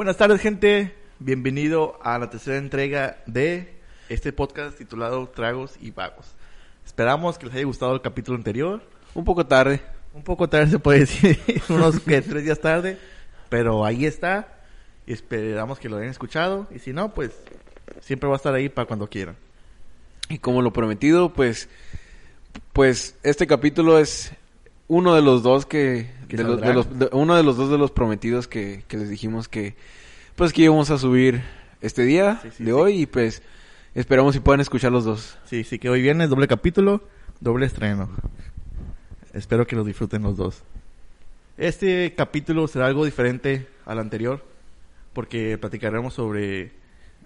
Buenas tardes, gente. Bienvenido a la tercera entrega de este podcast titulado Tragos y Vagos. Esperamos que les haya gustado el capítulo anterior. Un poco tarde. Un poco tarde se puede decir, unos que tres días tarde, pero ahí está. Esperamos que lo hayan escuchado. Y si no, pues siempre va a estar ahí para cuando quieran. Y como lo prometido, pues, pues este capítulo es uno de los dos que, de los- de saldrán. los- de- uno de los dos de los prometidos que, que les dijimos que, pues que íbamos a subir este día Sí, sí, de sí. hoy y pues esperamos si puedan escuchar los dos. Sí, sí que hoy viene doble capítulo, doble estreno. Espero que los disfruten los dos. Este capítulo será algo diferente al anterior porque platicaremos sobre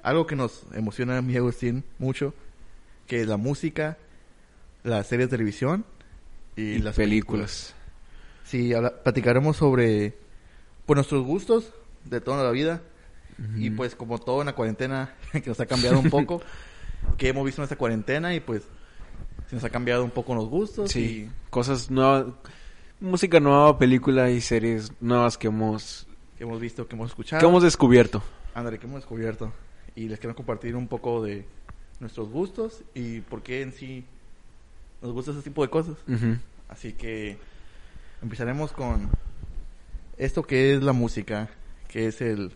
algo que nos emociona a a Agustín mucho, que es la música, las series de televisión y, las películas. Sí, habla- platicaremos sobre pues, nuestros gustos de toda la vida y Ujú. pues como todo en la cuarentena que nos ha cambiado un poco, que hemos visto en esta cuarentena y pues se nos ha cambiado un poco los gustos Sí, cosas nuevas, música nueva, película y series nuevas que hemos, y que hemos visto, que hemos escuchado. que hemos descubierto. Ándale, que hemos descubierto. Y les quiero compartir un poco de nuestros gustos y por qué en sí nos gusta ese tipo de cosas. Ujú. Así que empezaremos con esto que es la música, que es el,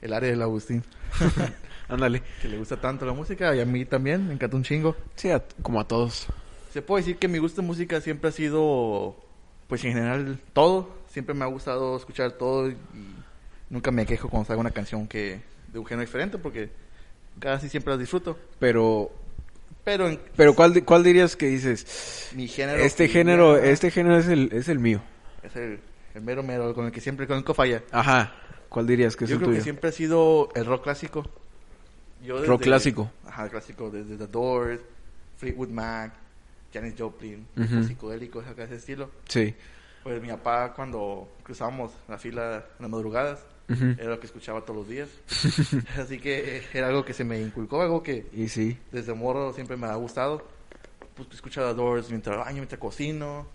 el área del Agustín, Ándale. que le gusta tanto la música y a mí también, me encanta un chingo. Sí, a- como a todos. Se puede decir que mi gusto de música siempre ha sido, pues en general, todo. Siempre me ha gustado escuchar todo y nunca me quejo cuando salga una canción que de un género diferente porque casi siempre las disfruto. Pero, Pero en pero ¿cuál, cuál dirías que dices? mi género... Este que género, ya este género es el, es el mío. Es el, el mero mero con el que siempre conozco falla. Ajá. ¿Cuál dirías que es Yo el creo tuyo? que siempre ha sido el rock clásico. Yo Rock clásico. Ajá, clásico. Desde The Doors, Fleetwood Mac, Janis Joplin, Ujú. psicodélicos, acá ese estilo. Sí. Pues mi papá cuando cruzábamos la fila en las madrugadas, Ujú. era lo que escuchaba todos los días. Así que eh, era algo que se me inculcó, algo que Y sí. desde morro siempre me ha gustado. Pues escuchar The Doors mientras baño, mientras cocino.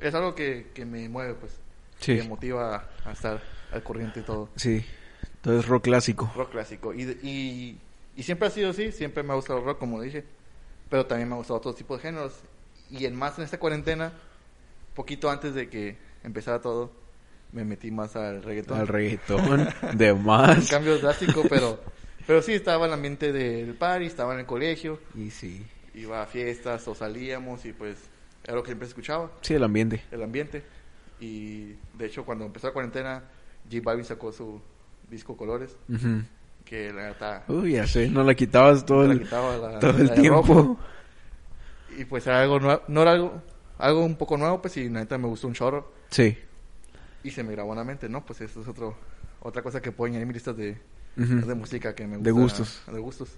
Es algo que, que me mueve, pues. Sí. Que me motiva a estar al corriente y todo. Sí. Entonces rock clásico. Rock clásico. Y, y, y siempre ha sido así, siempre me ha gustado el rock, como dije. Pero también me ha gustado todo tipo de géneros. Y en más en esta cuarentena, poquito antes de que empezara todo, me metí más al reggaetón. Al reggaetón. de Un más. cambio drástico, pero, pero sí estaba en el ambiente del party, estaba en el colegio, Y sí. iba a fiestas o salíamos y pues era lo que siempre escuchaba, Sí, el ambiente. el ambiente. Y de hecho cuando empezó la cuarentena, J Balvin sacó su disco Colores, Ujú. que la neta Uy, ya sé. No la quitabas todo la el, quitaba la- todo la el tiempo. rojo. Y pues era algo nuevo, no era algo, algo un poco nuevo, pues y la neta me gustó un chorro. Sí. Y se me grabó en la mente, ¿no? Pues eso es otro, otra cosa que puedo añadir en mi lista de, de música que me gusta. De gustos. De gustos.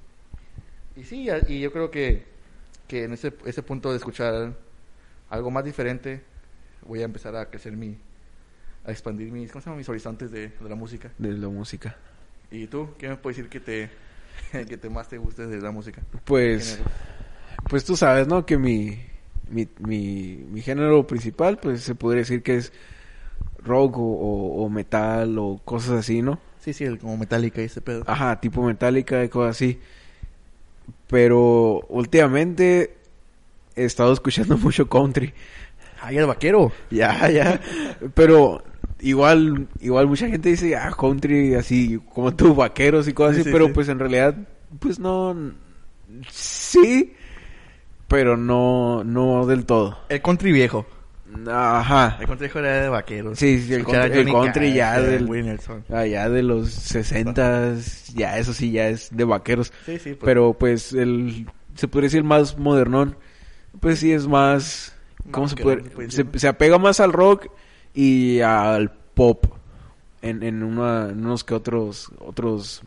Y sí, y yo creo que, que en ese, ese punto de escuchar algo más diferente, voy a empezar a crecer mi, a expandir mis, ¿cómo se llama? Mis horizontes de, de la música. De la música. ¿Y tú? ¿Qué me puedes decir que te, que te más te guste de la música? Pues, pues tú sabes, ¿no? Que mi, mi, mi, mi género principal, pues se podría decir que es rock o, o- o metal o cosas así, ¿no? Sí, sí, el, como Metallica y ese pedo. Ajá, tipo metálica y cosas así. Pero últimamente he estado escuchando mucho country. ¡Ay, el vaquero! Ya, ya. Pero igual, igual mucha gente dice, ah, country así, como tú, vaqueros y cosas Sí, así. sí, pero sí. pues en realidad, pues no. Sí, pero no, no del todo. El country viejo. Ajá. El country era de vaqueros. Sí, sí, el el country ya Cash, del-. Allá de los sesentas, ya eso sí, ya es de vaqueros. Sí, sí. pues, Pero pues el, se podría decir más modernón, pues sí es más, ¿cómo se puede? rock, se se apega más al rock y al pop en, en, una- en unos que otros, otros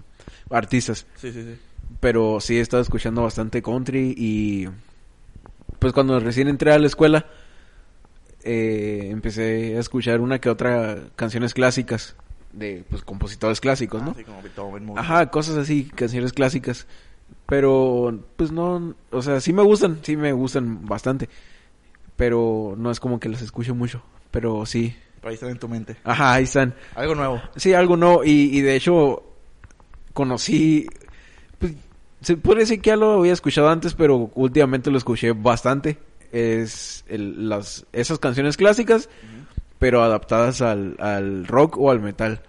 artistas. Sí, sí, sí. Pero sí he estado escuchando bastante country y pues cuando recién entré a la escuela eh, empecé a escuchar una que otra canciones clásicas de pues compositores clásicos, ¿no? Así como Beethoven, Mozart. Ajá, cosas así, canciones clásicas. Pero, pues no, o sea, sí me gustan, sí me gustan bastante. Pero no es como que las escucho mucho. Pero sí, Pero ahí están en tu mente. Ajá, ahí están. Algo nuevo. Sí, algo no. Y, y de hecho, conocí. Pues, se puede decir que ya lo había escuchado antes, pero últimamente lo escuché bastante. Es el- las, esas canciones clásicas, pero adaptadas al, al rock o al metal.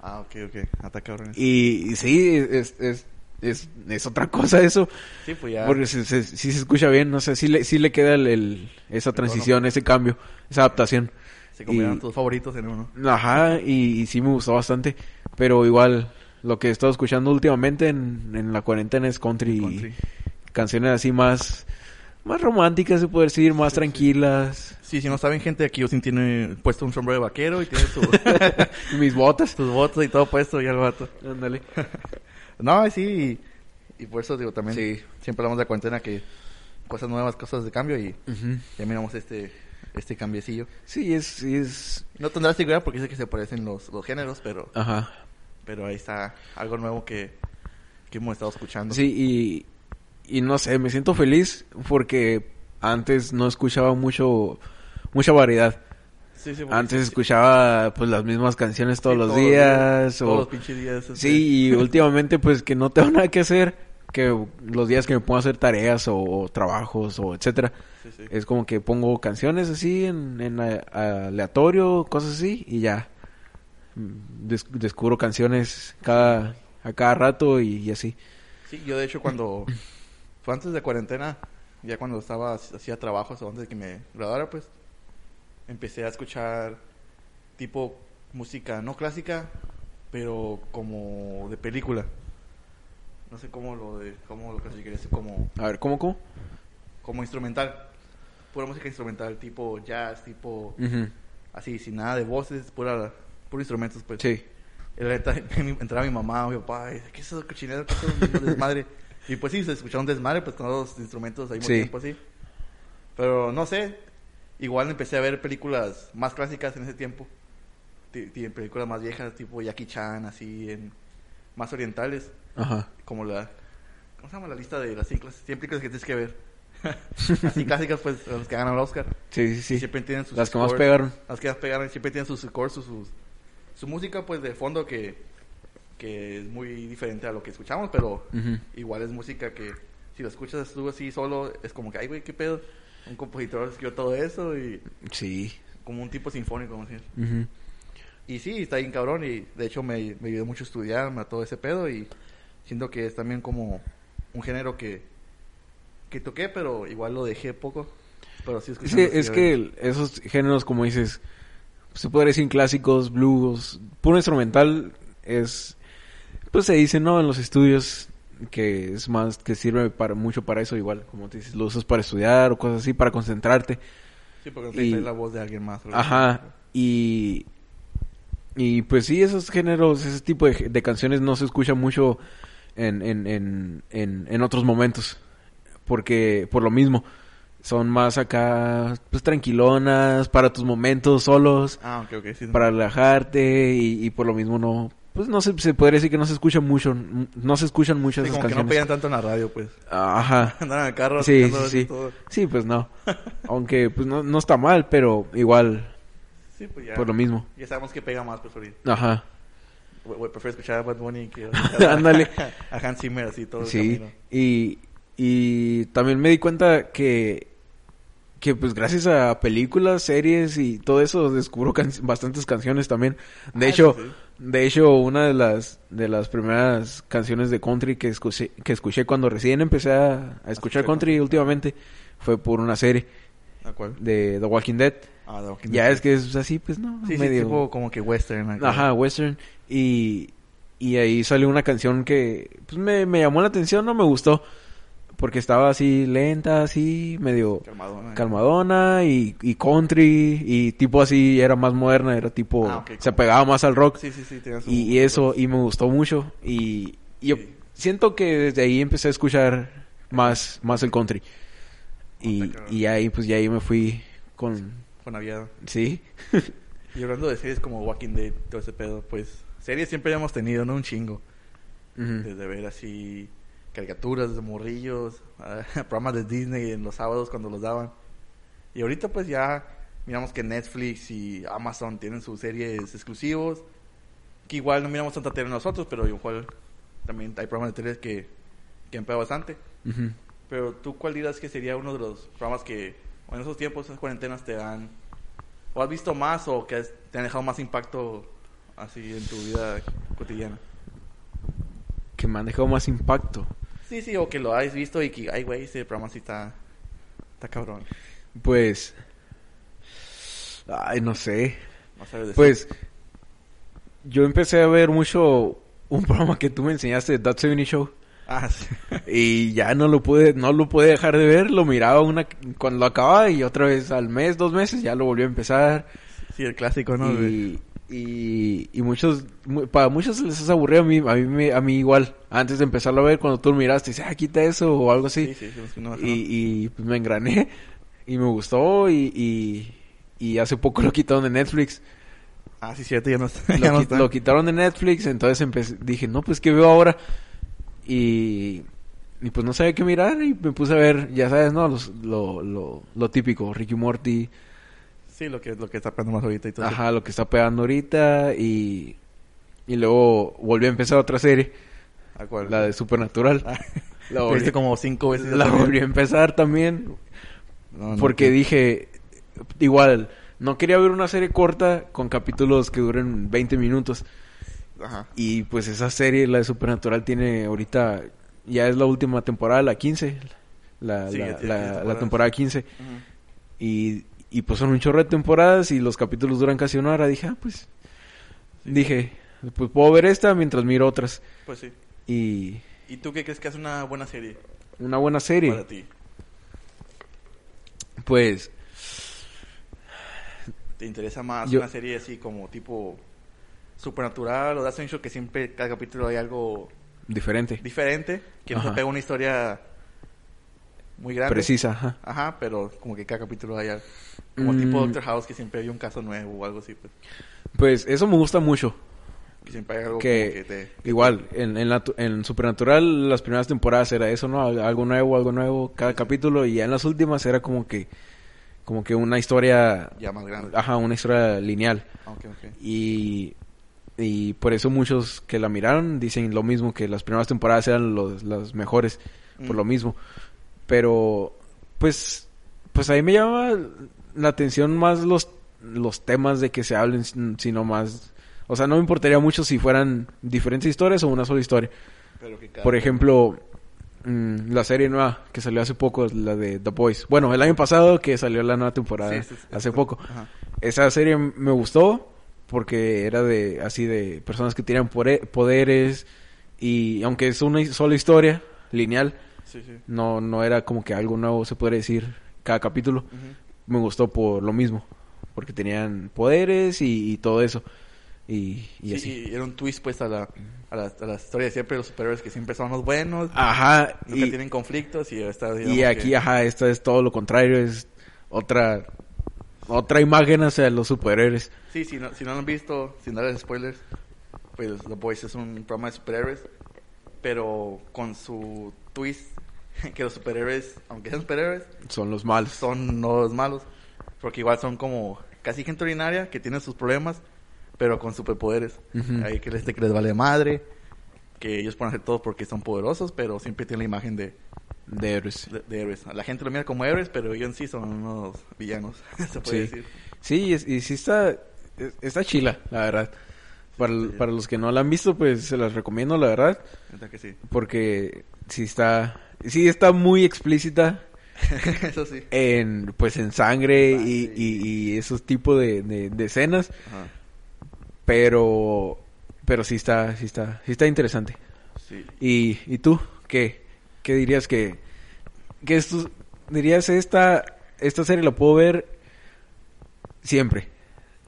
Ah, ok, ok. Hasta cabrón. Y, y sí, es, es, es, es otra cosa eso. Sí, pues ya. Porque se, se- sí se escucha bien, no sé, sí le, sí le queda el, el- esa transición, ese cambio, esa adaptación. Se y- tus favoritos en uno. Ajá, y, y sí me gustó bastante. Pero igual, lo que he estado escuchando últimamente en, en la cuarentena es country, Country. canciones así más, más románticas, se puede decir, más Sí, sí. tranquilas. Sí, si no saben, gente, aquí Justin tiene puesto un sombrero de vaquero y tiene su, Mis botas. sus botas y todo puesto y el vato. Ándale. No, sí, y, y por eso digo también, Sí. siempre hablamos de cuarentena que cosas nuevas, cosas de cambio y Ujú. ya miramos este este cambiecillo. Sí, es, sí, es... No tendrá seguridad porque dice que se parecen los, los géneros, pero Ajá. pero ahí está algo nuevo que, que hemos estado escuchando. Sí, y, y no sé, me siento feliz porque antes no escuchaba mucho, mucha variedad. Sí, sí, porque Antes sí, escuchaba pues las mismas canciones todos los días. Todos o... los pinches días. Sí, y últimamente pues que no tengo nada que hacer, que los días que me pongo a hacer tareas o, o trabajos o etcétera, es como que pongo canciones así en, en aleatorio, cosas así y ya des- descubro canciones cada a cada rato y, y así. Sí, yo de hecho cuando fue antes de cuarentena, ya cuando estaba hacía trabajos o antes de que me graduara, pues empecé a escuchar tipo música no clásica, pero como de película. No sé cómo lo de cómo lo clasificaría, como A ver, ¿cómo cómo? como instrumental. Pura música instrumental, tipo jazz, tipo Ujú. así sin nada de voces, pura pura instrumentos, pues. Sí. Entraba mi mamá, mi papá, y ¿qué es eso cochinero? ¿Qué es eso desmadre? Y pues sí, se escuchaba un desmadre, pues con los instrumentos al mismo Sí. tiempo así. Pero no sé, igual empecé a ver películas más clásicas en ese tiempo. Ti- ti- películas más viejas, tipo Jackie Chan, así, en, más orientales. Ajá. Como la, ¿cómo se llama la lista de las 100 clas- 100 películas que tienes que ver? así clásicas, pues, las que ganan el Oscar. Sí, sí, Y sí. siempre tienen sus Las que más scores. pegaron. Las que más pegaron siempre tienen sus scores, sus, sus- su música pues de fondo que, que es muy diferente a lo que escuchamos, pero igual es música que si lo escuchas tú así solo es como que, ay güey, qué pedo. Un compositor escribió todo eso y Sí. como un tipo sinfónico, vamos a decir. Y sí, está bien cabrón y de hecho me, me ayudó mucho a estudiar a todo ese pedo y siento que es también como un género que, que toqué, pero igual lo dejé poco. Pero sí Es que, es que esos géneros, como dices, se puede decir clásicos, blues, puro instrumental, es, pues se dice, ¿no? En los estudios que es más, que sirve para mucho para eso, igual, como te dices, lo usas para estudiar o cosas así, para concentrarte. Sí, porque no y- la voz de alguien más. Ajá, y, y pues sí, esos géneros, ese tipo de, de canciones no se escucha mucho en, en, en, en, en otros momentos, porque por lo mismo, son más acá, pues tranquilonas, para tus momentos solos, Ah, sí. para relajarte, y, y por lo mismo no, pues no se, se podría decir que no se escucha mucho, no se escuchan mucho Sí, esas como que no canciones. pegan tanto en la radio, pues. Ajá. Andan en el carro Sí, sí, sí. todo. Sí, pues no. Aunque pues no, no está mal, pero igual, Sí, pues ya. por lo mismo. Ya sabemos que pega más, pues, ahorita. Ajá. Prefiero escuchar a Bad Bunny que Ándale. a Hans Zimmer así todo el Sí, camino. y, y también me di cuenta que, que pues gracias a películas, series y todo eso descubro can- bastantes canciones también. De Ah, hecho, sí, sí. De hecho una de las de las primeras canciones de country que escuché, que escuché cuando recién empecé a, a escuchar country últimamente fue por una serie ¿A cuál? de The Walking Dead. Ah, The Walking Ya Dead. es que es así, pues no, Sí, sí, medio tipo como que western. acá. Ajá, western. Y, y ahí salió una canción que pues me, me llamó la atención, no me gustó. Porque estaba así lenta, así, medio Calmadona. calmadona y, y country. Y tipo así, era más moderna, era tipo... Ah, se como- pegaba más al rock. Sí, sí, sí. tenía su- y, y eso, y me gustó mucho. Y, y yo siento que desde ahí empecé a escuchar más, más el country. Y, cabrón. y ahí, pues ya ahí me fui con... Con Navidad. Sí. Y hablando de series como Walking Dead, todo ese pedo, pues... Series siempre hemos tenido, ¿no? Un chingo. Desde ver así... Caricaturas de morrillos. ah, programas de Disney en los sábados cuando los daban. Y ahorita pues ya... miramos que Netflix y Amazon tienen sus series exclusivos, que igual no miramos tanta tele nosotros, pero igual también hay programas de tele que, que han pegado bastante. Pero tú, ¿cuál dirás que sería uno de los programas que en esos tiempos, esas cuarentenas, te han... o has visto más o que has- te han dejado más impacto así en tu vida cotidiana? Que me han dejado más impacto. Sí, sí, o que lo hayas visto y que, ay, güey, ese programa sí está, está cabrón. Pues... Ay, no sé. No sabes. Pues... Yo empecé a ver mucho un programa que tú me enseñaste, That 70 Show. Ah, sí. Y ya no lo pude, no lo pude dejar de ver, lo miraba una cuando lo acababa y otra vez al mes, dos meses, ya lo volví a empezar. Sí, el clásico, ¿no? y, y, y muchos, mu- para muchos les es aburrido a mí, a mí, me- a mí igual. Antes de empezarlo a ver, cuando tú lo miraste, dices, ah, quita eso o algo así. Sí, sí, sí, es que no, no. Y, y pues me engrané y me gustó y, y, y hace poco lo quitaron de Netflix. Ah, sí, cierto, ya no está. ya Lo, no qui- está. lo quitaron de Netflix, entonces empecé, dije, no, pues, ¿qué veo ahora? Y, y pues no sabía qué mirar y me puse a ver, ya sabes, ¿no? Los- lo, lo, lo típico, Ricky Morty, Sí, lo que, lo que está pegando más ahorita y todo. ajá, lo que está pegando ahorita y, y luego volví a empezar otra serie, ¿A cuál? la de Supernatural. Ah, La volví, viste como cinco veces. la también. volví a empezar también No, no, porque que- dije, igual, no quería ver una serie corta con capítulos que duren 20 minutos. Ajá. Y pues esa serie, la de Supernatural, tiene ahorita, ya es la última temporada, la 15, la, Sí, la, la- 15 la temporadas. temporada 15. Ujú. Y, y pues son un chorro de temporadas y los capítulos duran casi una hora. Dije, ah, pues, dije, pues puedo ver esta mientras miro otras. Pues sí. Y ¿Y tú qué crees que es una buena serie una buena serie, para ti? pues, ¿Te interesa más Yo- una serie así como tipo supernatural o un show que siempre cada capítulo hay algo diferente, diferente, que no se Ajá. pega una historia muy grande? precisa, ajá. Ajá, pero como que cada capítulo haya como Mm. tipo Doctor House que siempre hay un caso nuevo o algo así, pues. Pues eso me gusta mucho. Que siempre hay algo Que- te... Igual, en, en, la- en Supernatural las primeras temporadas era eso, ¿no? Al- Algo nuevo, algo nuevo, cada capítulo. Y ya en las últimas era como que, como que una historia, Ya más grande. ajá, una historia lineal. Ah. Y, y por eso muchos que la miraron dicen lo mismo, que las primeras temporadas eran los, las mejores, por Mm. lo mismo. Pero, pues, pues ahí me llama la atención más los, los temas de que se hablen, sino más... O sea, no me importaría mucho si fueran diferentes historias o una sola historia. Pero que cada- Por ejemplo, mm, la serie nueva que salió hace poco, la de The Boys. Bueno, el año pasado que salió la nueva temporada, Sí, sí, sí, hace poco. Ajá. Esa serie me gustó porque era de así de personas que tienen poderes y aunque es una sola historia lineal, Sí, sí. no no era como que algo nuevo se puede decir cada capítulo. Me gustó por lo mismo, porque tenían poderes y, y todo eso. Y, y Sí, así. y era un twist pues a la, a la, a la historia de siempre, los superhéroes que siempre son los buenos, Ajá, nunca y, tienen conflictos y esta y aquí, que- ajá, esta es todo lo contrario, es otra otra imagen hacia los superhéroes. Sí, si no, si no lo han visto, sin darles spoilers, pues The Boys es un programa de superhéroes, pero con su twist que los superhéroes, aunque sean superhéroes, Son los malos. son no los malos, porque igual son como casi gente ordinaria que tiene sus problemas, pero con superpoderes. Ujú. Hay que les, que les vale madre, que ellos pueden hacer todo porque son poderosos, pero siempre tienen la imagen de, de héroes. de, de héroes. La gente lo mira como héroes, pero ellos en sí son unos villanos, se puede Sí. decir. Sí, es- y sí está, es- está chila, la verdad. Para, para los que no la han visto, pues se las recomiendo, la verdad. Que sí. Porque sí está, sí está muy explícita Eso sí. en, pues en sangre y, Sangre. y, y esos tipos de, de, de escenas. Ajá. Pero, pero sí está, sí está, sí está interesante. Sí. ¿Y, y tú? ¿Qué? ¿Qué dirías que, que esto, dirías esta, esta serie la puedo ver siempre?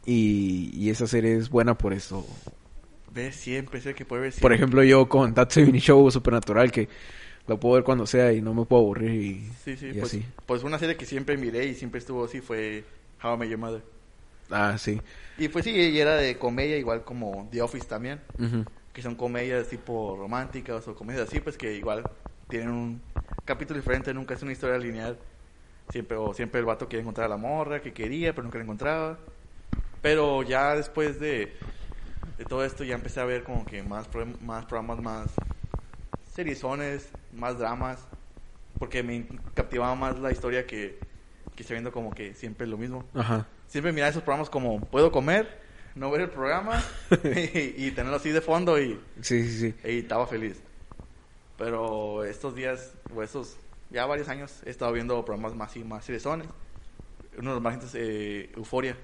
Y, y esa serie es buena por eso. Ve siempre, sé que puede ver Por siempre. ejemplo, yo con 70 Show Supernatural, que la puedo ver cuando sea y no me puedo aburrir y, Sí, sí, y pues, así. pues una serie que siempre miré y siempre estuvo así fue How I Met Your Mother. Ah, sí. Y pues sí, y era de comedia igual como The Office también, Ujú. que son comedias tipo románticas o comedias así, pues que igual tienen un capítulo diferente, nunca es una historia lineal. Siempre, o siempre el vato quería encontrar a la morra que quería, pero nunca la encontraba. Pero ya después de, de todo esto ya empecé a ver como que más, pro- más programas, más seriezones, más dramas, porque me captivaba más la historia que, que esté viendo como que siempre lo mismo. Ajá. Siempre miraba esos programas como, puedo comer, no ver el programa y, y tenerlo así de fondo y, Sí, sí, sí. y estaba feliz. Pero estos días, o estos, ya varios años, he estado viendo programas más y más seriezones. Uno de los más recientes, eh, Euforia.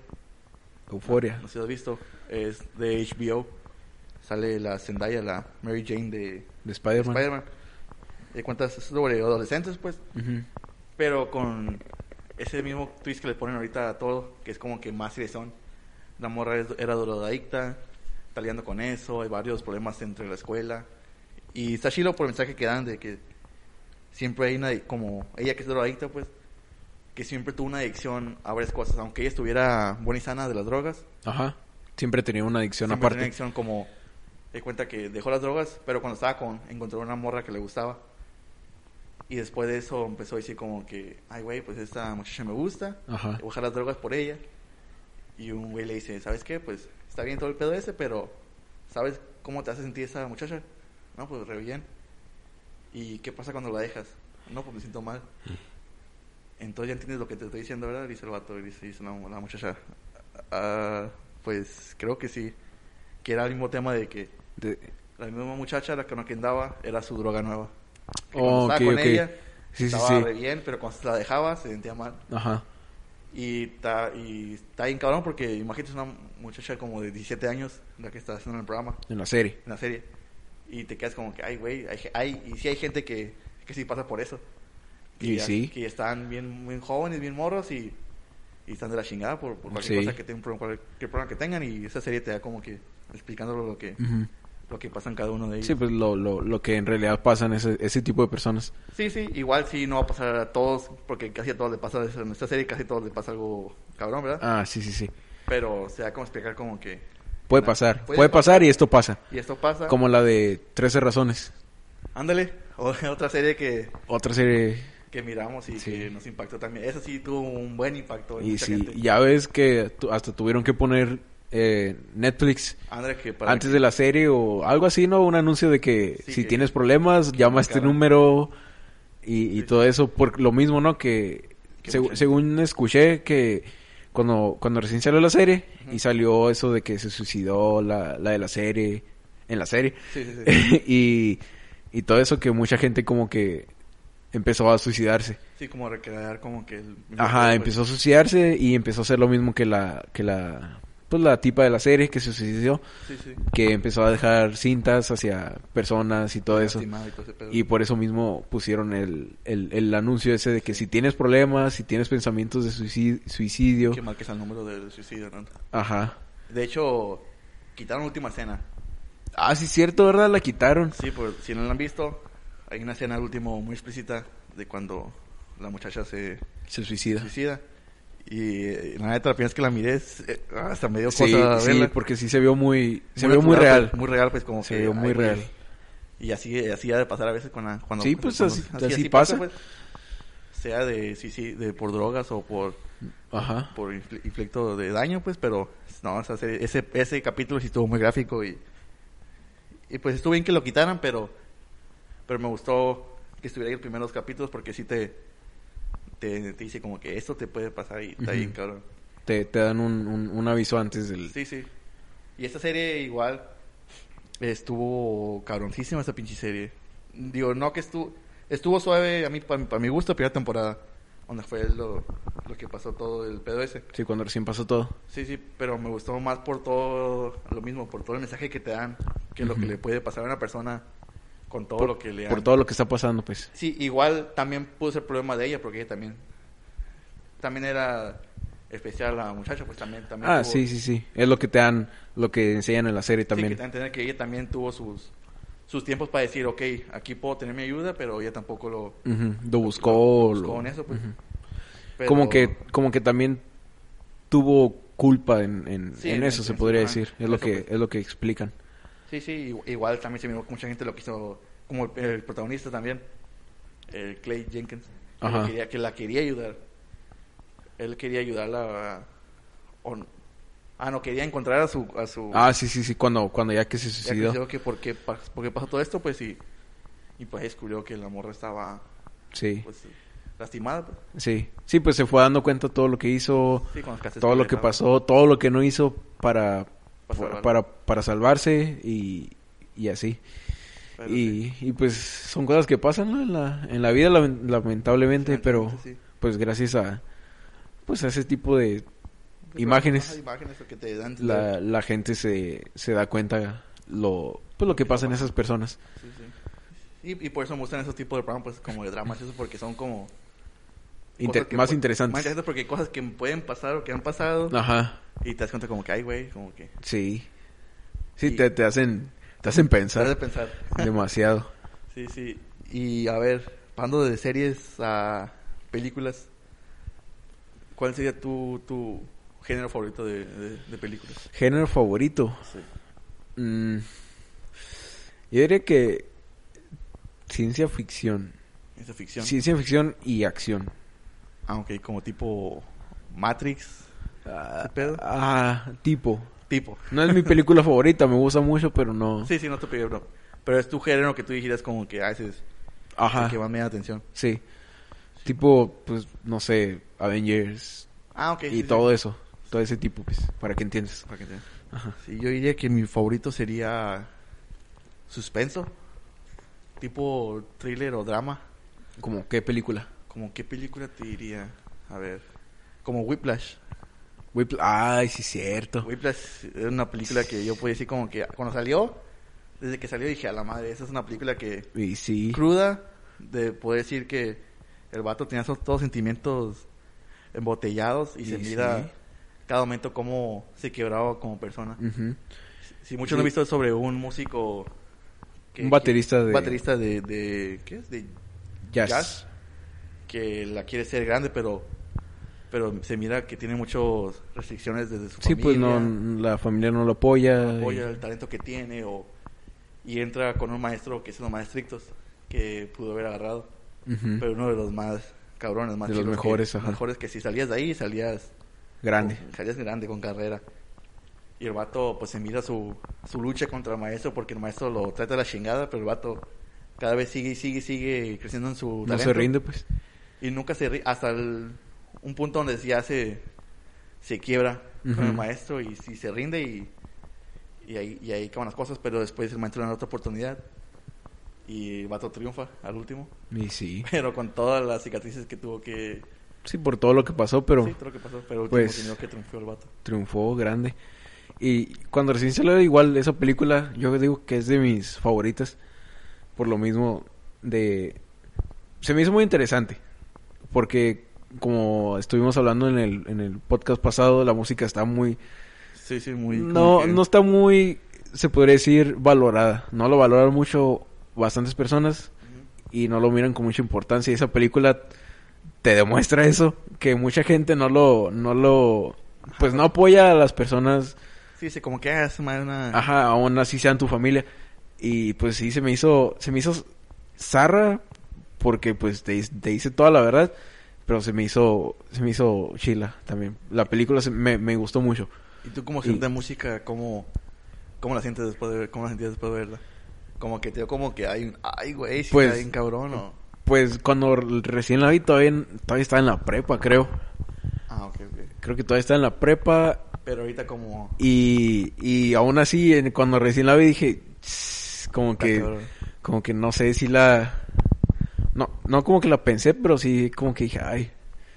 Euforia. No sé si has visto. Es de HBO. Sale la Zendaya, la Mary Jane de De Spider-Man. Y cuentas sobre adolescentes, pues. Ujú. Pero con ese mismo twist que le ponen ahorita a todo, que es como que más seriezón. La morra era drogadicta, está lidiando con eso, hay varios problemas entre la escuela. Y está chilo por el mensaje que dan de que siempre hay una, como ella que es drogadicta, pues, que siempre tuvo una adicción a varias cosas, aunque ella estuviera buena y sana de las drogas. Ajá. Siempre tenía una adicción Siempre tenía aparte. adicción como, de cuenta que dejó las drogas, pero cuando estaba con, encontró una morra que le gustaba. Y después de eso empezó a decir como que, ay güey, pues esta muchacha me gusta, Ajá. voy a dejar las drogas por ella. Y un güey le dice, ¿sabes qué? Pues está bien todo el pedo ese, pero ¿sabes cómo te hace sentir esa muchacha? No, pues re bien. ¿Y qué pasa cuando la dejas? No, pues me siento mal. Entonces ya entiendes lo que te estoy diciendo, ¿verdad? Dice el vato, y dice, dice la, la muchacha. "Ah, pues creo que sí. Que era el mismo tema de que De- la misma muchacha, la que andaba, era su droga nueva. Que Oh, cuando estaba ok, con ok. ella, Sí, sí, estaba sí. re bien, pero cuando se la dejaba, se sentía mal. Ajá. Y está, y está bien cabrón porque imagínate una muchacha como de 17 años, la que está haciendo el programa, En la serie. en la serie. Y te quedas como que, ay, güey, hay, hay, y sí hay gente que, que sí pasa por eso. Que Y ya- sí. Que están bien, bien jóvenes, bien morros y, y están de la chingada por, por cualquier Sí. cosa que tengan, por cualquier problema que tengan. Y esa serie te da como que explicando lo que, Ujú. Lo que pasa en cada uno de ellos. Sí, pues lo, lo, lo que en realidad pasa en ese, ese tipo de personas. Sí, sí, igual sí no va a pasar a todos, porque casi a todos les pasa eso. En esta serie casi a todos les pasa algo cabrón, ¿verdad? Ah, sí, sí, sí. Pero se da como explicar como que... Puede na- pasar. puede Puede pasar y esto pasa. Y esto pasa. Como la de 13 razones. Ándale, o- otra serie que, Otra serie. que miramos y Sí. que nos impactó también. Esa sí tuvo un buen impacto en Y mucha sí, gente. ya ves que hasta tuvieron que poner eh, Netflix antes de la serie o algo así, ¿no? Un anuncio de que Sí, si que- tienes problemas, llama a este número y, y todo eso. Por lo mismo, ¿no? Que, seg- según escuché que cuando, cuando recién salió la serie y salió eso de que se suicidó la, la de la serie, en la serie, Sí, sí, sí. y, y todo eso que mucha gente como que empezó a suicidarse. Sí, como recrear como que el... Ajá, pues, empezó a suicidarse y empezó a hacer lo mismo que la, que la, pues la tipa de la serie que se suicidó, Sí, sí. que empezó a dejar cintas hacia personas y todo eso. Y todo por eso mismo pusieron el, el, el anuncio ese de que si tienes problemas, si tienes pensamientos de suicidio, que es el número del suicidio, ¿no? ajá. De hecho, quitaron Última Cena. Ah, sí, cierto, ¿verdad? La quitaron. Sí, pues si no la han visto, hay una escena al último muy explícita de cuando la muchacha se Se suicida. suicida. Y eh, la neta, la primera vez que la miré, eh, hasta me dio Sí, cosa sí, verla. porque sí se vio muy, se vio muy real. pues, muy real, pues como Se que... vio muy ay, real. Y así, así ha de pasar a veces con la, cuando... Sí, pues, cuando- así- así pasa. pues. sea de, sí, sí, de por drogas o por, Ajá. por infli- inflicto de daño, pues, pero no, esa serie- ese, ese capítulo sí estuvo muy gráfico y, y pues estuvo bien que lo quitaran, pero, pero me gustó que estuviera ahí los primeros capítulos porque sí te, te, te dice como que esto te puede pasar y está Ujú. bien, cabrón. Te, te dan un, un, un aviso antes del... Sí, sí. Y esta serie igual estuvo cabroncísima esta pinche serie. Digo, no que estuvo estuvo suave a mí para mi, pa' mi gusto primera temporada, donde fue lo, lo que pasó todo el pedo ese. Sí, cuando recién pasó todo. Sí, sí, pero me gustó más por todo lo mismo, por todo el mensaje que te dan, que lo que le puede pasar a una persona con todo por, lo que le por han- todo lo que está pasando, pues. Sí, igual también pudo ser problema de ella porque ella también también era especial la muchacha, pues también también Ah, tuvo- sí, sí, sí. Es lo que te dan, lo que enseñan en la serie Sí, también. que te dan a entender que ella también tuvo sus sus tiempos para decir, ok, aquí puedo tener mi ayuda, pero ella tampoco lo, Ujú, Lo buscó. lo buscó lo- en eso, pues. ujú. pero- Como que como que también tuvo culpa en, en, Sí, en en- eso, se en- podría ajá, decir. Es lo que pues. es lo que explican. Sí, sí, igu- igual también se miró que mucha gente lo quiso, como el, el protagonista también, el Clay Jenkins, que, Ajá. la quería, que la quería ayudar. él quería ayudarla a... o ah, no, quería encontrar a su... A su Ah, sí, sí, sí, cuando, cuando ya que se ya que suicidó. dijo que por qué, pa- por qué pasó todo esto, pues sí. Y pues descubrió que la morra estaba, Sí, pues, lastimada. pues. sí. Sí, pues se fue dando cuenta todo lo que hizo, Sí, todo lo que pasó, todo lo que no hizo para, Para para, salvarse y, y así. Y, sí. y pues son cosas que pasan ¿no? en, la, en la vida lamen- lamentablemente, pero Sí. pues gracias a pues a ese tipo de imágenes ajá, imágenes que te dan la, la gente se, se da cuenta lo pues lo que pasa en esas personas. Y, y por eso me gustan esos tipos de programas, pues, como de dramas, eso, porque son como... Inter- más interesantes. Más interesantes porque hay cosas que pueden pasar o que han pasado. Ajá, Y te das cuenta como que, ay, güey, como que... sí. Sí, Y- te, te hacen te hacen Te hace pensar pensar. demasiado. sí, sí. Y a ver, pasando de series a películas, ¿cuál sería tu, tu género favorito de, de, de películas? Género favorito. Sí. Mm, yo diría que ciencia ficción. Ciencia ficción y acción. Ah, ok, como tipo Matrix, Ah, pedo? ah, tipo. tipo. No es mi película favorita, me gusta mucho, pero no. Sí, sí, no te pido, bro. Pero es tu género que tú dijeras como que a veces Ajá. que más me da atención. Sí. Tipo, pues, no sé, Avengers Ah, ok. y sí, sí. todo eso. Todo ese tipo, pues, para que entiendas. Para que te- Ajá. Sí, yo diría que mi favorito sería suspenso, tipo thriller o drama. ¿Como qué película? Como qué película te diría, a ver, como Whiplash. Whipl- Ay, sí, cierto. Whiplash es una película que yo puedo decir como que cuando salió, desde que salió dije a la madre, esa es una película que Y sí. cruda de poder decir que el vato tenía esos- todos sentimientos embotellados y, se Y mira sí. cada momento cómo se quebraba como persona. Ujú. Si muchos Sí. no han visto sobre un músico... Un baterista de- baterista de, de... ¿Qué es? De Jazz. jazz. Que la quiere ser grande, pero... Pero se mira que tiene muchas restricciones desde su Sí, familia. pues no, la familia no lo apoya. apoya el talento que tiene o... Y entra con un maestro que es uno más estrictos que pudo haber agarrado. Pero uno de los más cabrones, más De los mejores, que, ajá. mejores que si salías de ahí, salías... Grande. con- salías grande con carrera. Y el vato, pues se mira su, su lucha contra el maestro porque el maestro lo trata de la chingada, pero el vato cada vez sigue y sigue y sigue creciendo en su No se talento. rinde, pues. Y nunca se ríe, hasta el- un punto donde ya se, se quiebra con el maestro y, si se rinde y, y ahí, y ahí acaban las cosas, pero después el maestro le da otra oportunidad y el vato triunfa al último, Y sí. pero con todas las cicatrices que tuvo que... Sí, por todo lo que pasó, pero sí, todo lo que pasó, pero último pues- terminó que triunfó el vato. triunfó grande. Y cuando recién salió igual esa película, yo digo que es de mis favoritas. Por lo mismo de... Se me hizo muy interesante. Porque como estuvimos hablando en el, en el podcast pasado, la música está muy... Sí, sí, muy... No, que- no está muy, se podría decir, valorada. No lo valoran mucho bastantes personas y no lo miran con mucha importancia. Y esa película te demuestra eso, que mucha gente no lo, no lo, pues no apoya a las personas, Sí, sí, como que ah, es más una... ajá, aún así sean tu familia. Y pues sí, se me hizo, se me hizo zarra, porque pues te, te dice toda la verdad, pero se me hizo, se me hizo chila también. La película se- me, me gustó mucho. ¿Y tú como Y- sientes de música, cómo, cómo la sientes después de cómo la sentías después de verla? Como que te dio como que hay un, ay, güey, si Pues- está bien cabrón o... Pues cuando recién la vi todavía, todavía estaba en la prepa, creo. Ah, ok, ok. Creo que todavía estaba en la prepa Pero ahorita como... y, y aún así cuando recién la vi dije, como está que, como que no sé si la, no, no como que la pensé, pero sí como que dije, ay,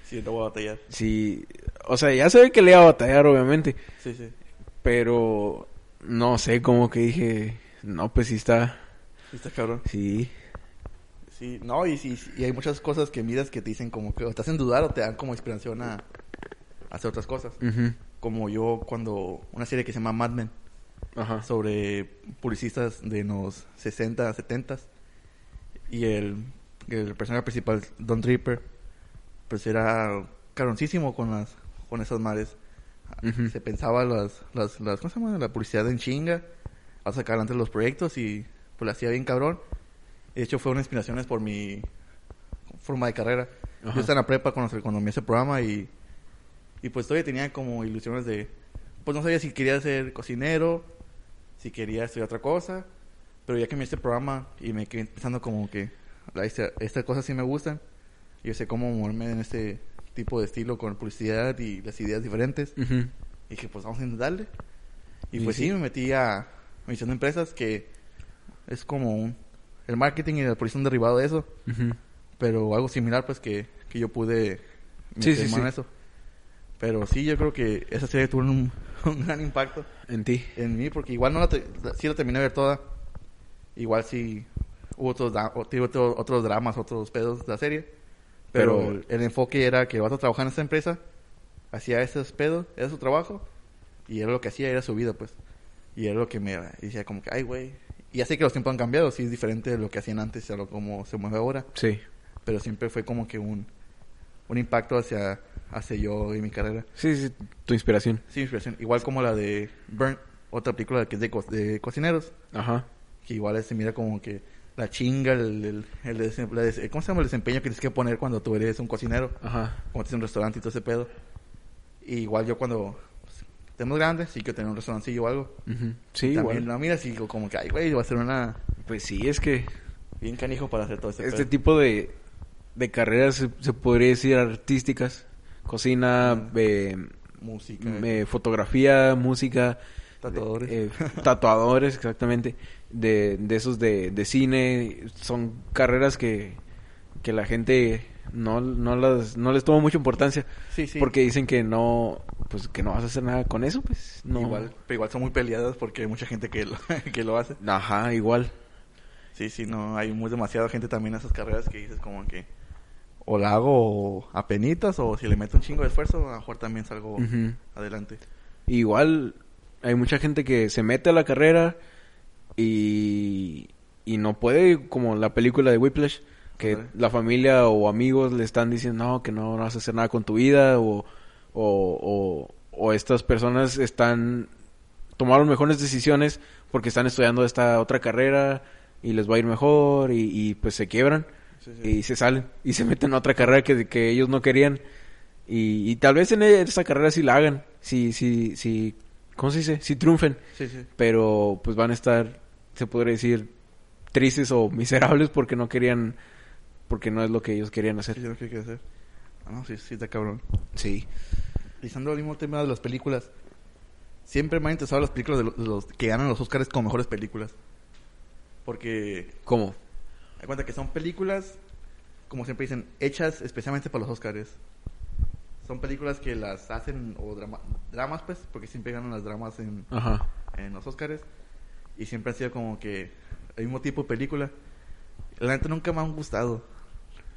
Sí, te voy a batallar. sí, o sea, ya sabía que le iba a batallar obviamente, Sí, sí. pero no sé, como que dije, no, pues sí está, Sí, está cabrón. sí, Sí, no, y, sí, y hay muchas cosas que miras que te dicen como que o te hacen dudar o te dan como inspiración a, a hacer otras cosas. Como yo cuando... Una serie que se llama Mad Men. ajá, sobre publicistas de los 60, 70 y el, el personaje principal, Don Draper, pues era caroncísimo con las con esas madres. Ujú. Se pensaba las, las, las, ¿cómo se llama? La publicidad en chinga, a sacar adelante los proyectos y pues la hacía bien cabrón. De hecho fue una inspiración por mi forma de carrera. Ajá. Yo estaba en la prepa cuando, cuando me hice el programa y Y pues todavía tenía como ilusiones de... Pues no sabía si quería ser cocinero, si quería estudiar otra cosa. Pero ya que me hice este programa y me quedé pensando como que esta- estas cosas sí me gustan. Yo sé cómo moverme en este tipo de estilo con publicidad y las ideas diferentes. Ujú. Y dije, pues vamos a intentarle. Y Y pues sí. sí, me metí a misión de empresas que es como un... El marketing y la publicidad derivado de eso. Ujú. Pero algo similar pues que, que yo pude Sí, sí, en eso. Pero sí, yo creo que esa serie tuvo un, un gran impacto En ti. en mí, porque igual no la- sí la terminé de ver toda. Igual sí hubo otros, da- o- tuvo otro- otros dramas, otros pedos de la serie. Pero, Pero- el, enfoque era que el vato trabajaba en esta empresa, hacía esos pedos, era su trabajo, y era lo que hacía, era su vida, pues. Y era lo que me decía como que, ay, güey. Y ya sé que los tiempos han cambiado, sí es diferente de lo que hacían antes a lo como se mueve ahora. Sí. Pero siempre fue como que un, un impacto hacia, hacia yo y mi carrera. Sí, sí, tu inspiración. Sí, inspiración. Igual como la de Burnt, otra película que es de, co- de cocineros, Ajá. que igual se mira como que la chinga, el, el, el ¿cómo se llama el desempeño que tienes que poner cuando tú eres un cocinero? Ajá. Como tienes un restaurante y todo ese pedo. Y igual yo cuando pues, estemos grandes, sí que tener un restaurancillo o algo. Ujú. Sí, También igual. miras y digo como que, ay, güey, va a ser una Pues sí, es que bien canijo para hacer todo ese este pedo. tipo de, de carreras se, se podría decir artísticas. Cocina, eh, Música, eh, fotografía, música. Tatuadores. eh, tatuadores, exactamente. De, de esos de, de cine. Son carreras que, que la gente no, no, las, no les toma mucha importancia. sí, sí. Porque dicen que no, pues que no vas a hacer nada con eso, pues no. Igual, pero igual son muy peleadas porque hay mucha gente que lo, que lo hace. Ajá, igual. Sí, sí, no, hay muy demasiada gente también en esas carreras que dices como que o la hago a penitas o si le meto un chingo de esfuerzo, a lo mejor también salgo adelante. Igual hay mucha gente que se mete a la carrera y, y no puede, como la película de Whiplash, que la familia o amigos le están diciendo no, que no vas a hacer nada con tu vida o, o, o, o estas personas están tomaron mejores decisiones porque están estudiando esta otra carrera y les va a ir mejor y, y pues se quiebran Sí, y se salen y se meten a otra carrera que, que ellos no querían. Y, y tal vez en esa carrera sí la hagan, sí, sí, sí, ¿cómo se dice? Sí triunfen, sí, sí. pero pues van a estar, se podría decir, tristes o miserables porque no querían, porque no es lo que ellos querían Sí, hacer. yo lo que quiero hacer. Ah, no, sí, sí, está cabrón. Sí. Utilizando el mismo tema de las películas, siempre me han interesado las películas de los, de los que ganan los Oscars como mejores películas. Porque ¿Cómo? hay cuenta que son películas, como siempre dicen, hechas especialmente para los Oscars. Son películas que las hacen, o drama- dramas, pues, porque siempre ganan las dramas en, Ajá. en los Oscars. Y siempre han sido como que el mismo tipo de película. La neta nunca me han gustado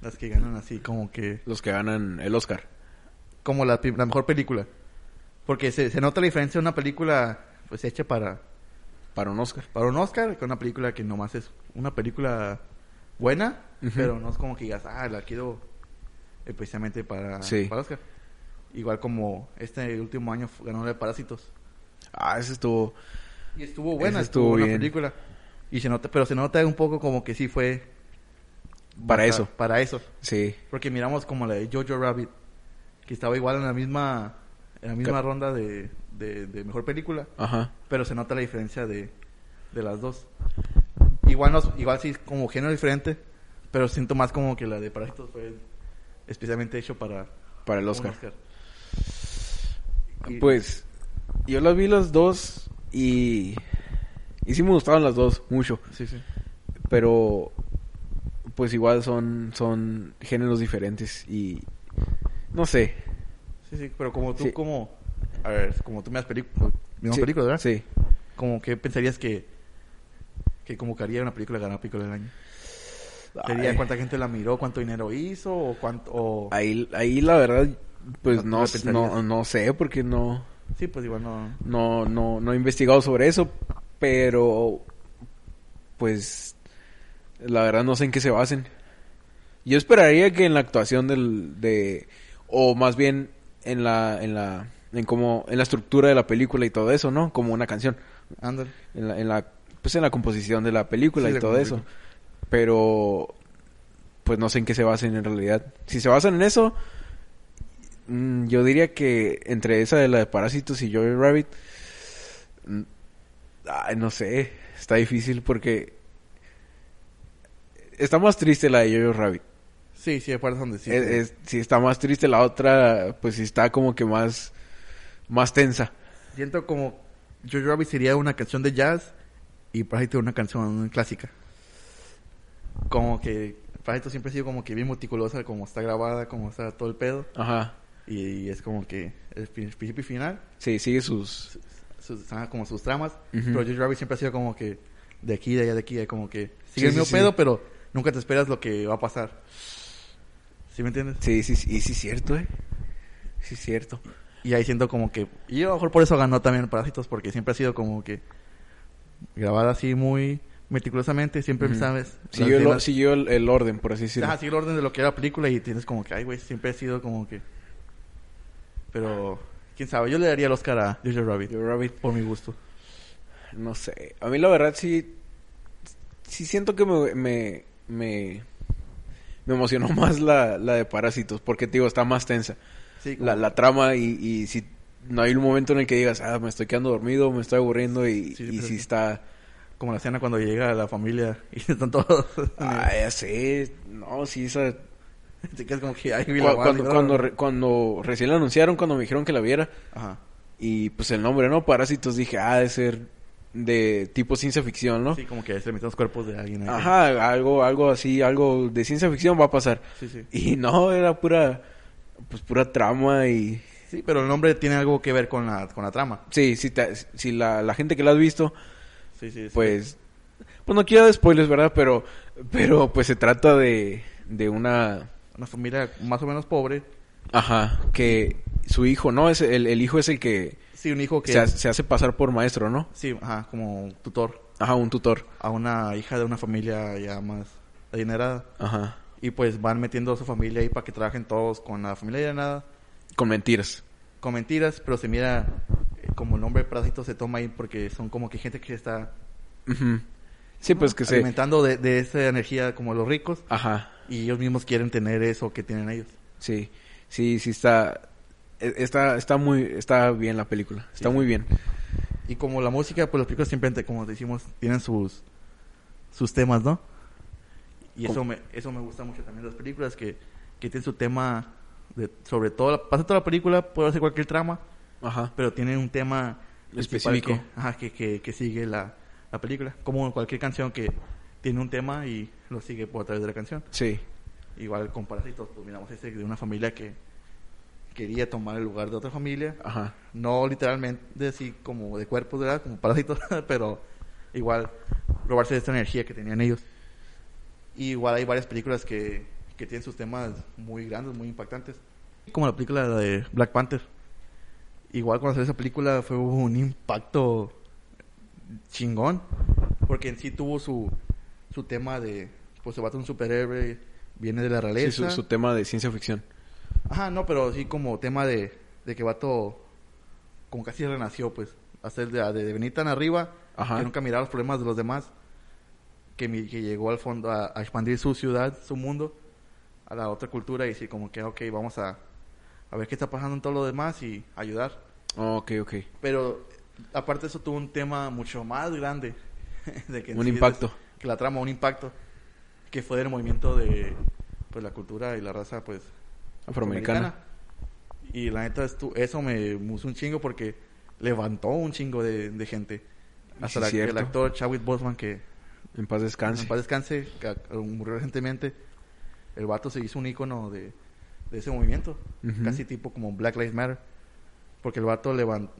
las que ganan así, como que, Los que ganan el Oscar. como la, la mejor película. Porque se, se nota la diferencia de una película, pues, hecha para, Para un Oscar. para un Oscar, que una película que nomás es una película buena, pero no es como que digas, ah, la quiero especialmente para, Sí. para Oscar. Igual como este último año ganó la de Parásitos. Ah, ese estuvo... Y estuvo buena, estuvo, estuvo película. Y se nota, pero se nota un poco como que sí fue Para eso. Para eso. Sí. Porque miramos como la de Jojo Rabbit, que estaba igual en la misma en la misma ronda de, de, de mejor película, Ajá. pero se nota la diferencia de, de las dos. Igual no, igual sí como género diferente, pero siento más como que la de Parásitos fue especialmente hecho para Para el un Oscar. Pues yo las vi las dos y... Y sí me gustaban las dos, mucho. sí, sí. Pero pues igual son, son géneros diferentes y... No sé. Sí, sí, pero como tú Sí. como a ver, como tú me das película, Sí, película, ¿verdad? Sí. Como que pensarías que que convocaría una película ganar película del año. ¿Sería cuánta gente la miró, cuánto dinero hizo o cuánto o ahí, ahí la verdad, pues No, no, no sé porque no, Sí, pues igual no no, no, no he investigado sobre eso, pero pues la verdad no sé en qué se basen. Yo esperaría que en la actuación del, de, o más bien en la, en la, en como, en la estructura de la película y todo eso, ¿no? Como una canción. ándale. en la, en la pues en la composición de la película Sí, y todo eso pero pues no sé en qué se basen en realidad si se basan en eso Mm, yo diría que entre esa de la de Parásitos y Jojo Rabbit, mm, ay, no sé, está difícil porque está más triste la de Jojo Rabbit. Sí, sí, hay partes donde sí. Es- es- sí está más triste la otra, pues sí está como que más, más tensa. Siento como Jojo Rabbit sería una canción de jazz y Parásito una canción clásica. Como que Parásito siempre ha sido como que bien meticulosa, como está grabada, como está todo el pedo. Ajá. Y, es como que el principio y final, Sí, sigue sus... como sus tramas. Pero Jojo Rabbit siempre ha sido como que de aquí, de allá, de aquí, de como que sigue el sí, mismo sí. pedo, pero nunca te esperas lo que va a pasar. ¿Sí me entiendes? Sí, sí, sí, sí es cierto, eh. Sí cierto. Y ahí siento como que... Y a lo mejor por eso ganó también Parásitos, porque siempre ha sido como que... Grabada así muy meticulosamente, siempre Ujú. sabes. Siguió, el, siguió el, el orden, por así decirlo. Ajá, sigue el orden de lo que era la película y tienes como que, ay, güey, siempre ha sido como que... Pero, quién sabe, yo le daría el Oscar a Jojo Rabbit, Jojo Rabbit. por mi gusto. No sé. A mí la verdad sí... Sí siento que me... Me, me, me emocionó más la, la de Parásitos. Porque, te digo, está más tensa. Sí, La, la trama y, y si... No hay un momento en el que digas, ah, me estoy quedando dormido, me estoy aburriendo y, Sí, y si sí. está... como la escena cuando llega la familia y están todos... Ah, ya sé. No, sí, esa... Te quedas como que, güey, Cu- la cuando, cuando, re- cuando recién la anunciaron, cuando me dijeron que la viera, Ajá. y pues el nombre, ¿no? Parásitos, dije, ah, de ser de tipo ciencia ficción, ¿no? Sí, como que se meten los cuerpos de alguien ahí. Ajá, algo, algo así, algo de ciencia ficción va a pasar. Sí, sí. Y no, era pura, pues pura trama y... Sí, pero el nombre tiene algo que ver con la, con la trama. Sí, si, te- si la, la gente que la has visto, Sí, sí, sí. pues... Pues no quiero spoilers, ¿verdad? Pero, pero pues se trata de, de una... Una familia más o menos pobre. Ajá, que su hijo, ¿no? Es el, el hijo es el que Sí, un hijo que... se, hace- se hace pasar por maestro, ¿no? Sí, ajá, como tutor Ajá, un tutor. a una hija de una familia ya más adinerada. Ajá. Y pues van metiendo a su familia ahí para que trabajen todos con la familia adinerada. Con mentiras. Con mentiras, pero se mira eh, como el nombre parásito se toma ahí porque son como que gente que está Ujú. Sí, pues que se... alimentando de, de esa energía como los ricos. Ajá. Y ellos mismos quieren tener eso que tienen ellos. Sí, sí, sí está... e- Está, está muy... Está bien la película. Está Sí, muy bien. Y como la música, pues las películas siempre, como decimos, tienen sus sus temas, ¿no? Y eso me, eso me gusta mucho también de las películas, que, que tienen su tema de, sobre todo, la- pasa toda la película, puede ser cualquier trama, Ajá. pero tiene un tema Específico. Que, ajá, que, que, que sigue la, la película. Como cualquier canción que tiene un tema y lo sigue por a través de la canción. Sí. Igual con Parásitos, pues miramos ese de una familia que quería tomar el lugar de otra familia. Ajá. No literalmente así como de cuerpos, ¿verdad? Como parásitos, pero igual robarse de esta energía que tenían ellos. Y igual hay varias películas que, que tienen sus temas muy grandes, muy impactantes. Como la película de Black Panther. Igual cuando salió esa película fue un impacto chingón. Porque en sí tuvo su, su tema de, pues se va a un superhéroe, viene de la Sí, realeza. su, su tema de ciencia ficción. Ajá, no, pero sí como tema de, de que Vato como casi renació, pues. Hacer de, de venir tan arriba, Ajá. que nunca mirar los problemas de los demás, que, mi- que llegó al fondo a, a expandir su ciudad, su mundo, a la otra cultura y sí, como que, ok, vamos a, a ver qué está pasando en todo lo demás y ayudar. ok, ok. Pero aparte de eso tuvo un tema mucho más grande. de que Un sí es- impacto. que la trama, un impacto, que fue del movimiento de pues la cultura y la raza, pues Afroamericana. y la neta, estu- eso me musó un chingo porque levantó un chingo de, de gente. Hasta sí, la- cierto. el actor Chadwick Boseman, que En paz descanse. en paz descanse, que murió recientemente, el vato se hizo un icono de, de ese movimiento. Casi tipo como Black Lives Matter. Porque el vato levantó...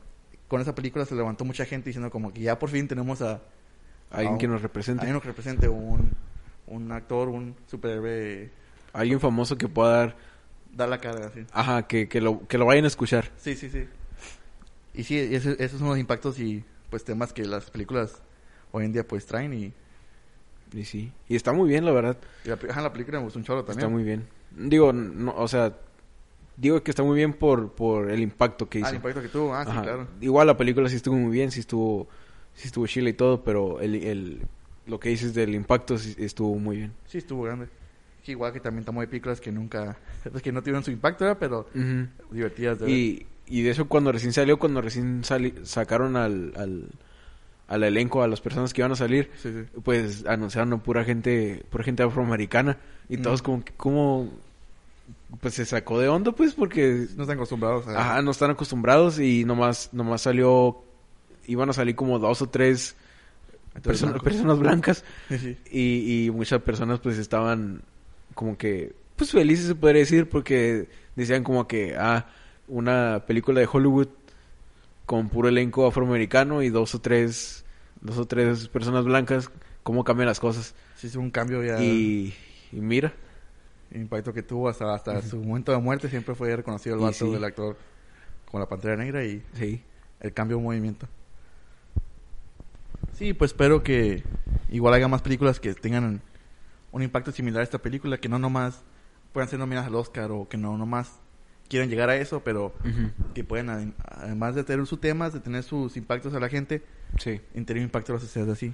Con esa película se levantó mucha gente diciendo como que ya por fin tenemos a... Alguien que nos represente. Alguien que represente un, un actor, un superhéroe... Alguien famoso que pueda dar... Dar la cara. Ajá, que, que, lo, que lo vayan a escuchar. Sí, sí, sí. Y sí, ese- esos son los impactos y pues temas que las películas hoy en día pues traen y, Y sí. Y está muy bien, la verdad. y la, ajá, la película me gustó un chorro también. Está muy bien. Digo, no, o sea... Digo que está muy bien por, por el impacto que hizo. Ah, el impacto que tuvo, ah, sí, claro. Igual la película sí estuvo muy bien, sí estuvo, sí estuvo chile y todo, pero el, el, lo que dices del impacto sí estuvo muy bien. Sí, estuvo grande. Que igual que también tomó de películas que nunca, que no tuvieron su impacto, ¿verdad? pero Ujú. divertidas de ver. Y, y de eso cuando recién salió, cuando recién sali- sacaron al, al, al elenco, a las personas que iban a salir, Sí, sí. pues anunciaron pura gente, pura gente afroamericana. Y todos como, que- como, pues se sacó de onda, pues, porque No están acostumbrados a... ajá, no están acostumbrados y nomás, nomás salió, iban a salir como dos o tres Entonces, personas, blancos. personas blancas. Sí. Y, y muchas personas pues estaban como que pues felices se podría decir porque decían como que ah una película de Hollywood con puro elenco afroamericano y dos o tres dos o tres personas blancas cómo cambian las cosas Sí, es un cambio ya... y, y mira impacto que tuvo hasta, hasta su momento de muerte siempre fue reconocido el vato sí. del actor con la Pantera Negra y sí el cambio de movimiento. Sí, pues espero que igual haya más películas que tengan un impacto similar a esta película, que no nomás puedan ser nominadas al Oscar o que no nomás quieran llegar a eso, pero que puedan, adem- además de tener sus temas, de tener sus impactos a la gente, sí en tener un impacto a la sociedad así.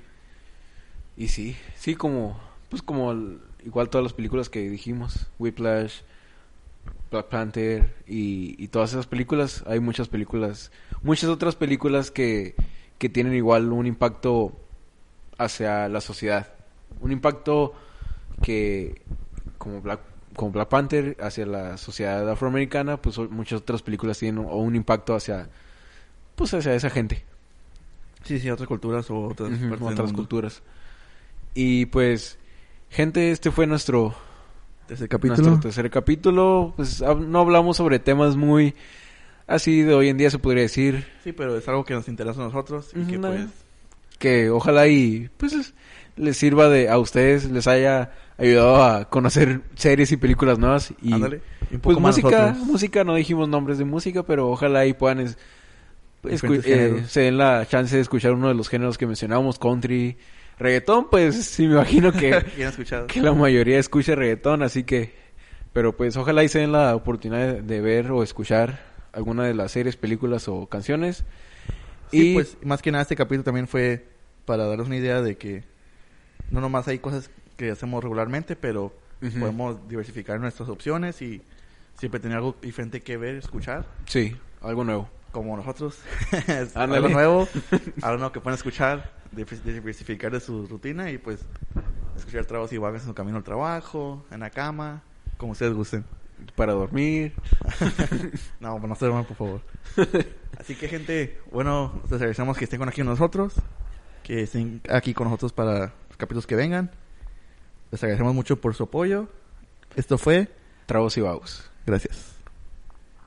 y sí sí como pues como el- igual todas las películas que dijimos Whiplash Black Panther y, y todas esas películas. Hay muchas películas, muchas otras películas que, que tienen igual un impacto hacia la sociedad. Un impacto que, como Black, como Black Panther, hacia la sociedad afroamericana, pues muchas otras películas tienen un, un impacto hacia, pues hacia esa gente, Sí, sí, otras culturas o otras, otras culturas. Y pues, gente, este fue nuestro Tercer capítulo. nuestro tercer capítulo, pues no hablamos sobre temas muy así de hoy en día se podría decir Sí, pero es algo que nos interesa a nosotros y que pues... que ojalá y pues es- les sirva de a ustedes, les haya ayudado a conocer series y películas nuevas y Ándale. Y un pues más música, nosotros. música no dijimos nombres de música, pero ojalá y puedan es- escu- Diferentes eh, se den la chance de escuchar uno de los géneros que mencionamos, country, reggaetón, pues sí me imagino que que la mayoría escucha reggaetón, así que... Pero pues ojalá y se den la oportunidad de, de ver o escuchar alguna de las series, películas o canciones. Sí, y pues más que nada este capítulo también fue para darles una idea de que no nomás hay cosas que hacemos regularmente, pero podemos diversificar nuestras opciones y siempre tener algo diferente que ver, escuchar, Sí, algo nuevo. como nosotros. Algo nuevo, algo nuevo que pueden escuchar, diversificar de su rutina y pues escuchar trabajos y van en su camino al trabajo, en la cama, como ustedes gusten. Para dormir. No, no se duerman, por favor. Así que, gente, bueno, les agradecemos que estén con aquí con nosotros, que estén aquí con nosotros para los capítulos que vengan. Les agradecemos mucho por su apoyo. Esto fue, Tragos y vagos. gracias.